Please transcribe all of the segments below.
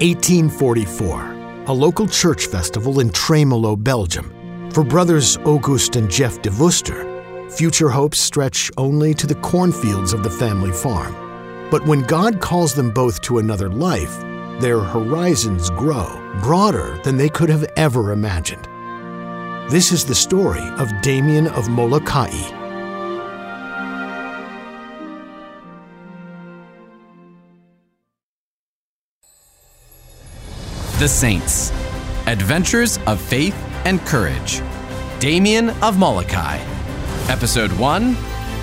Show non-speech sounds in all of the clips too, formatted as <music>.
1844, a local church festival in Tremelo, Belgium. For brothers Auguste and Jef De Veuster, future hopes stretch only to the cornfields of the family farm. But when God calls them both to another life, their horizons grow broader than they could have ever imagined. This is the story of Damien of Moloka'i. The Saints Adventures of Faith and Courage. Damien of Moloka'i. Episode 1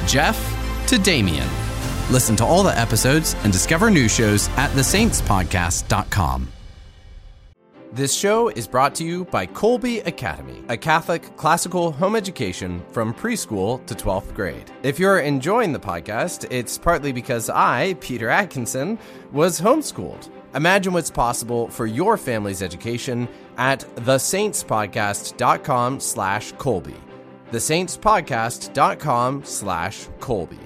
Jef to Damien. Listen to all the episodes and discover new shows at thesaintspodcast.com. This show is brought to you by Kolbe Academy, a Catholic classical home education from preschool to 12th grade. If you're enjoying the podcast, it's partly because I, Peter Atkinson, was homeschooled. Imagine what's possible for your family's education at thesaintspodcast.com slash Kolbe. thesaintspodcast.com slash Kolbe.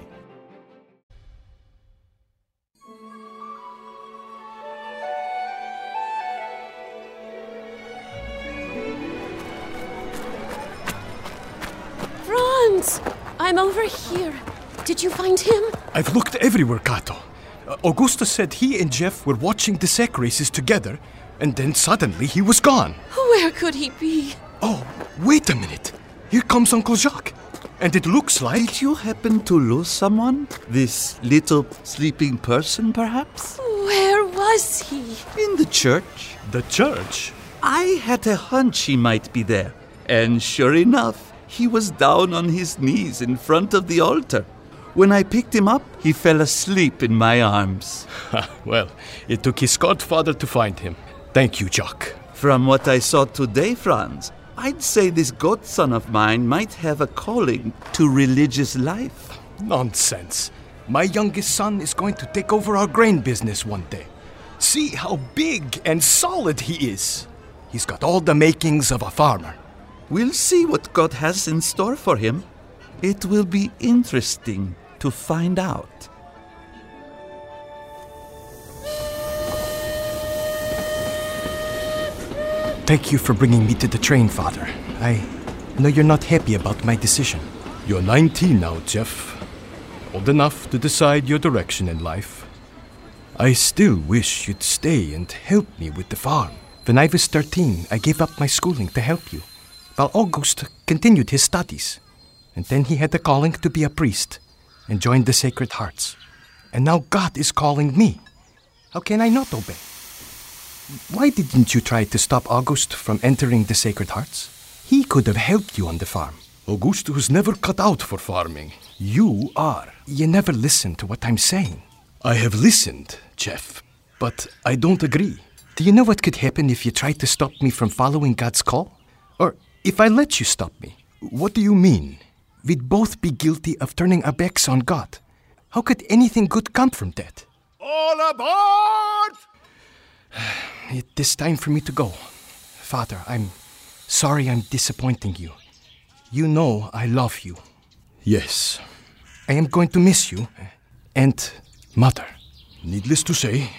Franz! I'm over here. Did you find him? I've looked everywhere, Kato. Auguste said he and Jef were watching the sack races together, and then suddenly he was gone. Where could he be? Oh, wait a minute. Here comes Uncle Jacques. And it looks like. Did you happen to lose someone? This little sleeping person, perhaps? Where was he? In the church. The church? I had a hunch he might be there. And sure enough, he was down on his knees in front of the altar. When I picked him up, he fell asleep in my arms. <laughs> well, it took his godfather to find him. Thank you, Jacques. From what I saw today, Franz, I'd say this godson of mine might have a calling to religious life. Nonsense. My youngest son is going to take over our grain business one day. See how big and solid he is. He's got all the makings of a farmer. We'll see what God has in store for him. It will be interesting to find out. Thank you for bringing me to the train, Father. I know you're not happy about my decision. You're 19 now, Jef. Old enough to decide your direction in life. I still wish you'd stay and help me with the farm. When I was 13, I gave up my schooling to help you, while August continued his studies. And then he had the calling to be a priest and joined the Sacred Hearts. And now God is calling me. How can I not obey? Why didn't you try to stop August from entering the Sacred Hearts? He could have helped you on the farm. August was never cut out for farming. You are. You never listen to what I'm saying. I have listened, Jef, but I don't agree. Do you know what could happen if you tried to stop me from following God's call? Or if I let you stop me? What do you mean? We'd both be guilty of turning our backs on God. How could anything good come from that? All aboard! <sighs> It is time for me to go. Father, I'm sorry I'm disappointing you. You know I love you. Yes. I am going to miss you. And Mother. Needless to say,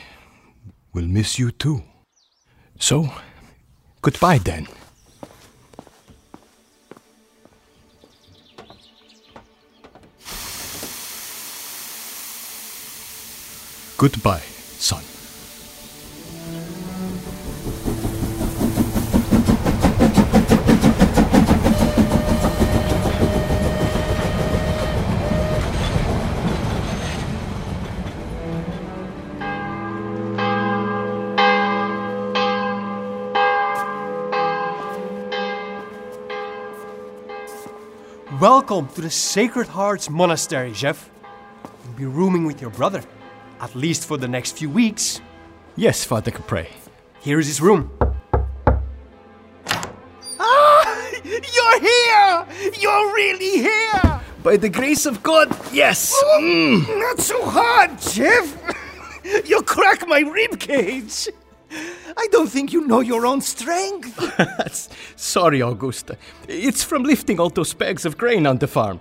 we'll miss you too. So, goodbye then. Goodbye, son. Welcome to the Sacred Hearts Monastery, Jef. You'll be rooming with your brother, at least for the next few weeks. Yes, Father Capre. Here is his room. Ah! <laughs> You're here! You're really here! By the grace of God, yes! Mm. Not so hard, Jef! <laughs> you crack my rib cage! I don't think you know your own strength. <laughs> Sorry, Auguste. It's from lifting all those bags of grain on the farm.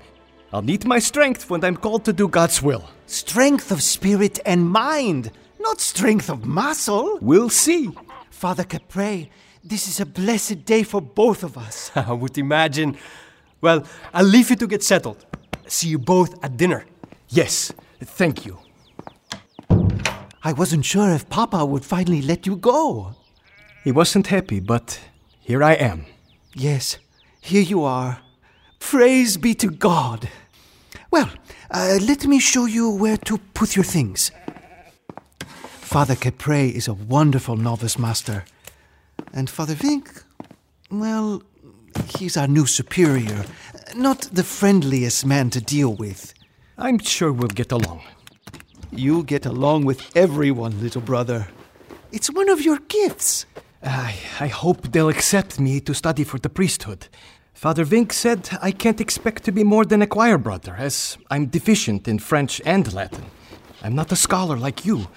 I'll need my strength when I'm called to do God's will. Strength of spirit and mind, Not strength of muscle. We'll see. Father Capre, this is a blessed day for both of us. <laughs> I would imagine. Well, I'll leave you to get settled. See you both at dinner. Yes, thank you. I wasn't sure if Papa would finally let you go. He wasn't happy, but here I am. Yes, here you are. Praise be to God. Well, uh, let me show you where to put your things. Father Capre is a wonderful novice master. And Father Vink, well, he's our new superior. Not the friendliest man to deal with. I'm sure we'll get along. You get along with everyone, little brother. It's one of your gifts. I, I hope they'll accept me to study for the priesthood. Father Vink said I can't expect to be more than a choir brother, as I'm deficient in French and Latin. I'm not a scholar like you,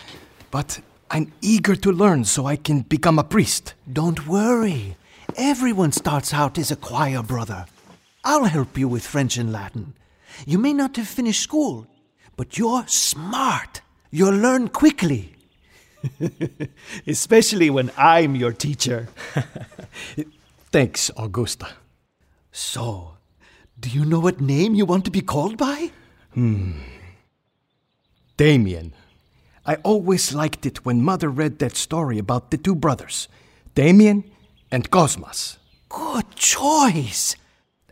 but I'm eager to learn so I can become a priest. Don't worry. Everyone starts out as a choir brother. I'll help you with French and Latin. You may not have finished school, but you're smart. You'll learn quickly. <laughs> Especially when I'm your teacher. <laughs> Thanks, Auguste. So, do you know what name you want to be called by? Hmm. Damien. I always liked it when Mother read that story about the two brothers, Damien and Cosmas. Good choice.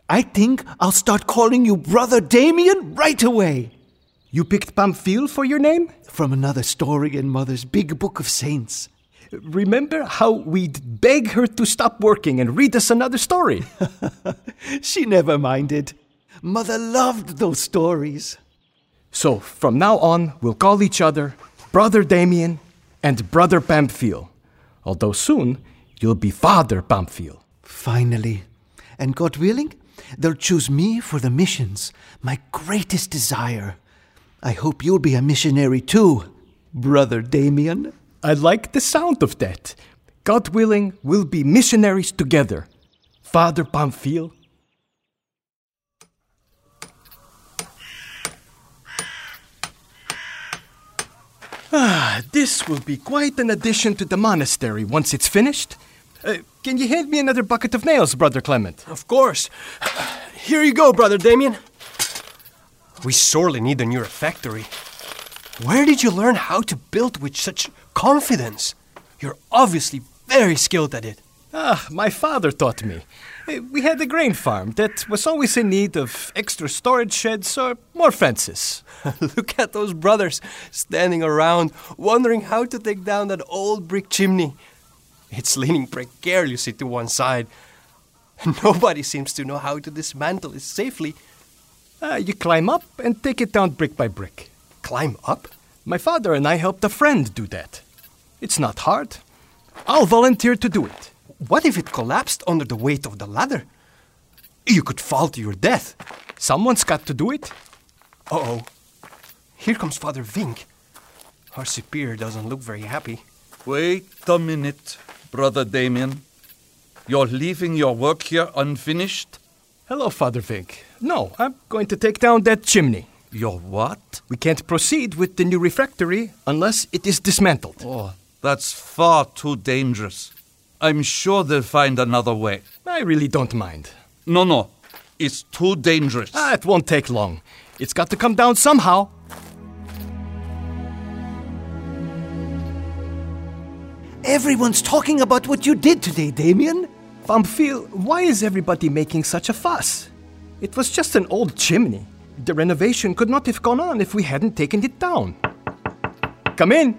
I think I'll start calling you Brother Damien right away. You picked Pamphile for your name? From another story in Mother's big book of saints. Remember how we'd beg her to stop working and read us another story? <laughs> She never minded. Mother loved those stories. so, from now on, we'll call each other Brother Damien and Brother Pamphile. Although soon, you'll be Father Pamphile. Finally. And God willing, they'll choose me for the missions, my greatest desire. I hope you'll be a missionary too, Brother Damien. I like the sound of that. God willing, we'll be missionaries together. Father Pamphile. Ah, this will be quite an addition to the monastery once it's finished. Uh, can you hand me another bucket of nails, Brother Clement? Of course. Here you go, Brother Damien. We sorely need a new refectory. Where did you learn how to build with such confidence? You're obviously very skilled at it. Ah, my father taught me. Uh, We had a grain farm that was always in need of extra storage sheds or more fences. <laughs> Look at those brothers standing around, wondering how to take down that old brick chimney. It's leaning precariously to one side. <laughs> Nobody seems to know how to dismantle it safely. Uh, you climb up and take it down brick by brick. Climb up? My father and I helped a friend do that. It's not hard. I'll volunteer to do it. What if it collapsed under the weight of the ladder? You could fall to your death. Someone's got to do it. Uh oh. Here comes Father Vink. Our superior doesn't look very happy. Wait a minute, Brother Damien. You're leaving your work here unfinished? Hello, Father Vink. No, I'm going to take down that chimney. Your what? We can't proceed with the new refectory unless it is dismantled. Oh, that's far too dangerous. I'm sure they'll find another way. I really don't mind. No, no. It's too dangerous. Ah, it won't take long. It's got to come down somehow. Everyone's talking about what you did today, Damien. Pamphile, why is everybody making such a fuss? It was just an old chimney. The renovation could not have gone on if we hadn't taken it down. Come in.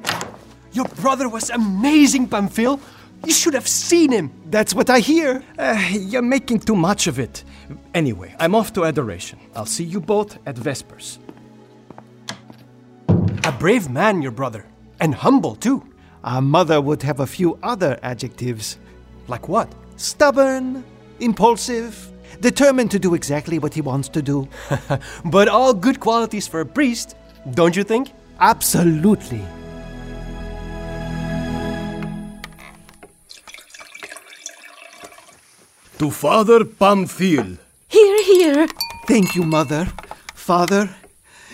Your brother was amazing, Pamphile. You should have seen him. That's what I hear. Uh, you're making too much of it. Anyway, I'm off to adoration. I'll see you both at Vespers. A brave man, your brother. And humble, too. Our mother would have a few other adjectives Like what? stubborn, impulsive, determined to do exactly what he wants to do. <laughs> But all good qualities for a priest, don't you think? Absolutely. To Father Pamphile. Here, here. Thank you, Mother. Father,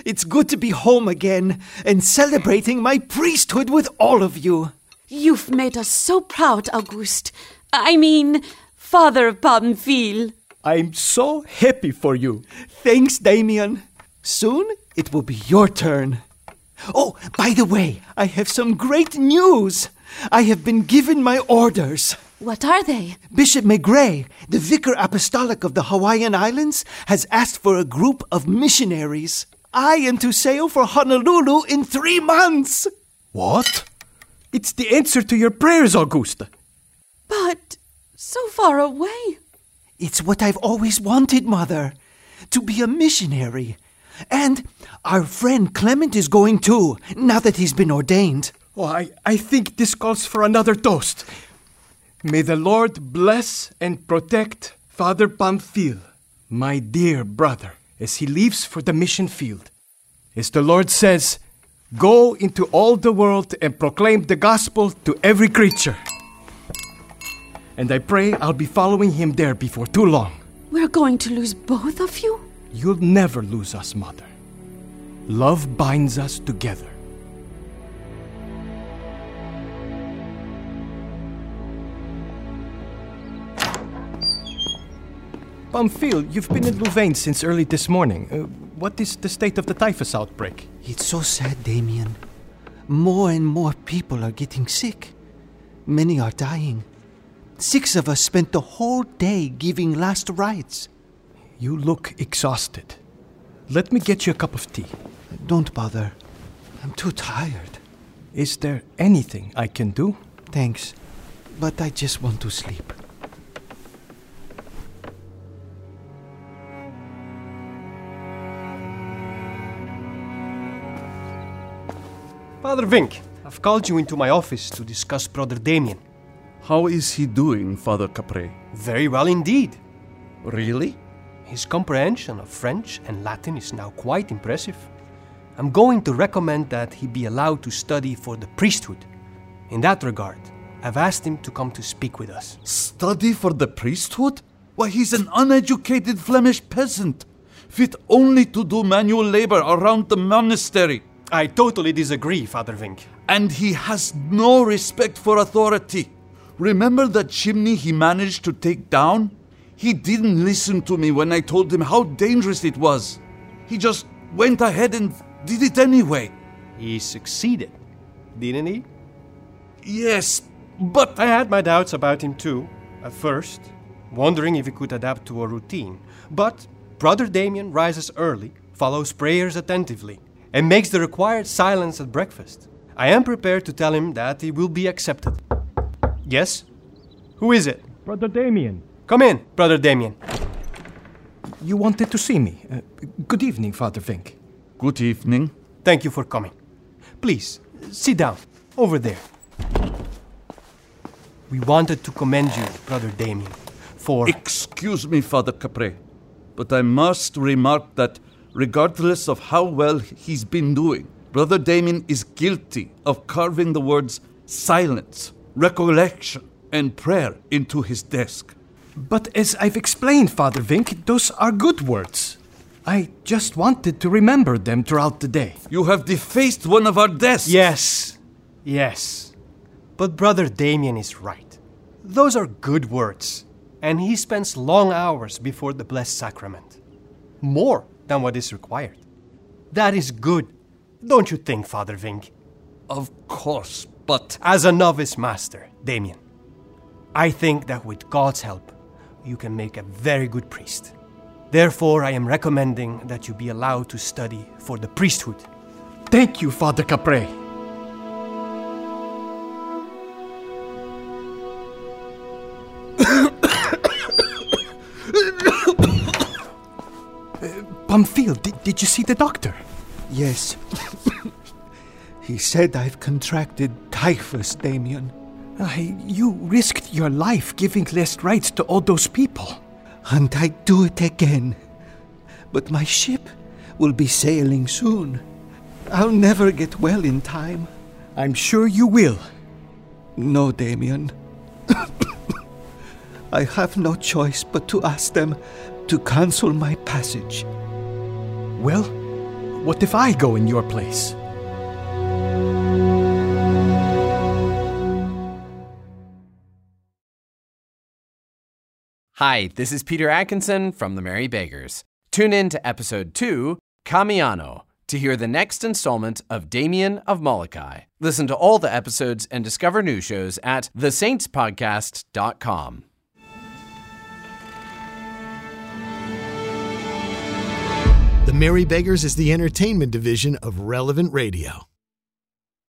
It's good to be home again and celebrating my priesthood with all of you. You've made us so proud, Auguste. I mean, Father Pamphile. I'm so happy for you. Thanks, Damien. Soon it will be your turn. Oh, by the way, I have some great news. I have been given my orders. What are they? Bishop Maigret, the vicar apostolic of the Hawaiian Islands, has asked for a group of missionaries. I am to sail for Honolulu in three months. What? It's the answer to your prayers, Auguste. But so far away. It's what I've always wanted, Mother to be a missionary. And our friend Clement is going too, now that he's been ordained. Oh, I, I think this calls for another toast. May the Lord bless and protect Father Pamphile, my dear brother, as he leaves for the mission field. As the Lord says, Go into all the world and proclaim the gospel to every creature. And I pray I'll be following him there before too long. We're going to lose both of you? You'll never lose us, Mother. Love binds us together. Pamphile, you've been in Louvain since early this morning. Uh, what is the state of the typhus outbreak? It's so sad, Damien. More and more people are getting sick. Many are dying. Six of us spent the whole day giving last rites. You look exhausted. Let me get you a cup of tea. Don't bother. I'm too tired. Is there anything I can do? Thanks, but I just want to sleep. Father Vink, I've called you into my office to discuss Brother Damien. How is he doing, Father Capre? Very well indeed. Really? His comprehension of French and Latin is now quite impressive. I'm going to recommend that he be allowed to study for the priesthood. In that regard, I've asked him to come to speak with us. Study for the priesthood? Why, he's an uneducated Flemish peasant, fit only to do manual labor around the monastery. I totally disagree, Father Vink. And he has no respect for authority. Remember that chimney he managed to take down? He didn't listen to me when I told him how dangerous it was. He just went ahead and did it anyway. He succeeded, didn't he? Yes, but I had my doubts about him too, at first, wondering if he could adapt to a routine. But Brother Damien rises early, follows prayers attentively, and makes the required silence at breakfast. I am prepared to tell him that he will be accepted. Yes? Who is it? Brother Damien. Come in, Brother Damien. You wanted to see me. Uh, good evening, Father Vink. Good evening. Thank you for coming. Please, sit down, over there. We wanted to commend you, Brother Damien, for. Excuse me, Father Capre, but I must remark that regardless of how well he's been doing, Brother Damien is guilty of carving the words silence, recollection, and prayer into his desk. But as I've explained, Father Vink, those are good words. I just wanted to remember them throughout the day. You have defaced one of our desks. Yes, yes. But Brother Damien is right. Those are good words, and he spends long hours before the Blessed Sacrament. More than what is required. That is good, don't you think, Father Vink? Of course, but. As a novice master, Damien, I think that with God's help, you can make a very good priest. Therefore, I am recommending that you be allowed to study for the priesthood. Thank you, Father Capre. uh, Pamphile, did, did you see the doctor? Yes. <coughs> he said I've contracted typhus, Damien. Uh, you risked your life giving last rites to all those people. And I do it again. But my ship will be sailing soon. I'll never get well in time. I'm sure you will. No, Damien. <coughs> I have no choice but to ask them to cancel my passage. Well, What if I go in your place? Hi, this is Peter Atkinson from the Merry Beggars. Tune in to episode 2, Kamiano, to hear the next installment of Damien of Moloka'i. Listen to all the episodes and discover new shows at thesaintspodcast.com. The Merry Beggars is the entertainment division of Relevant Radio.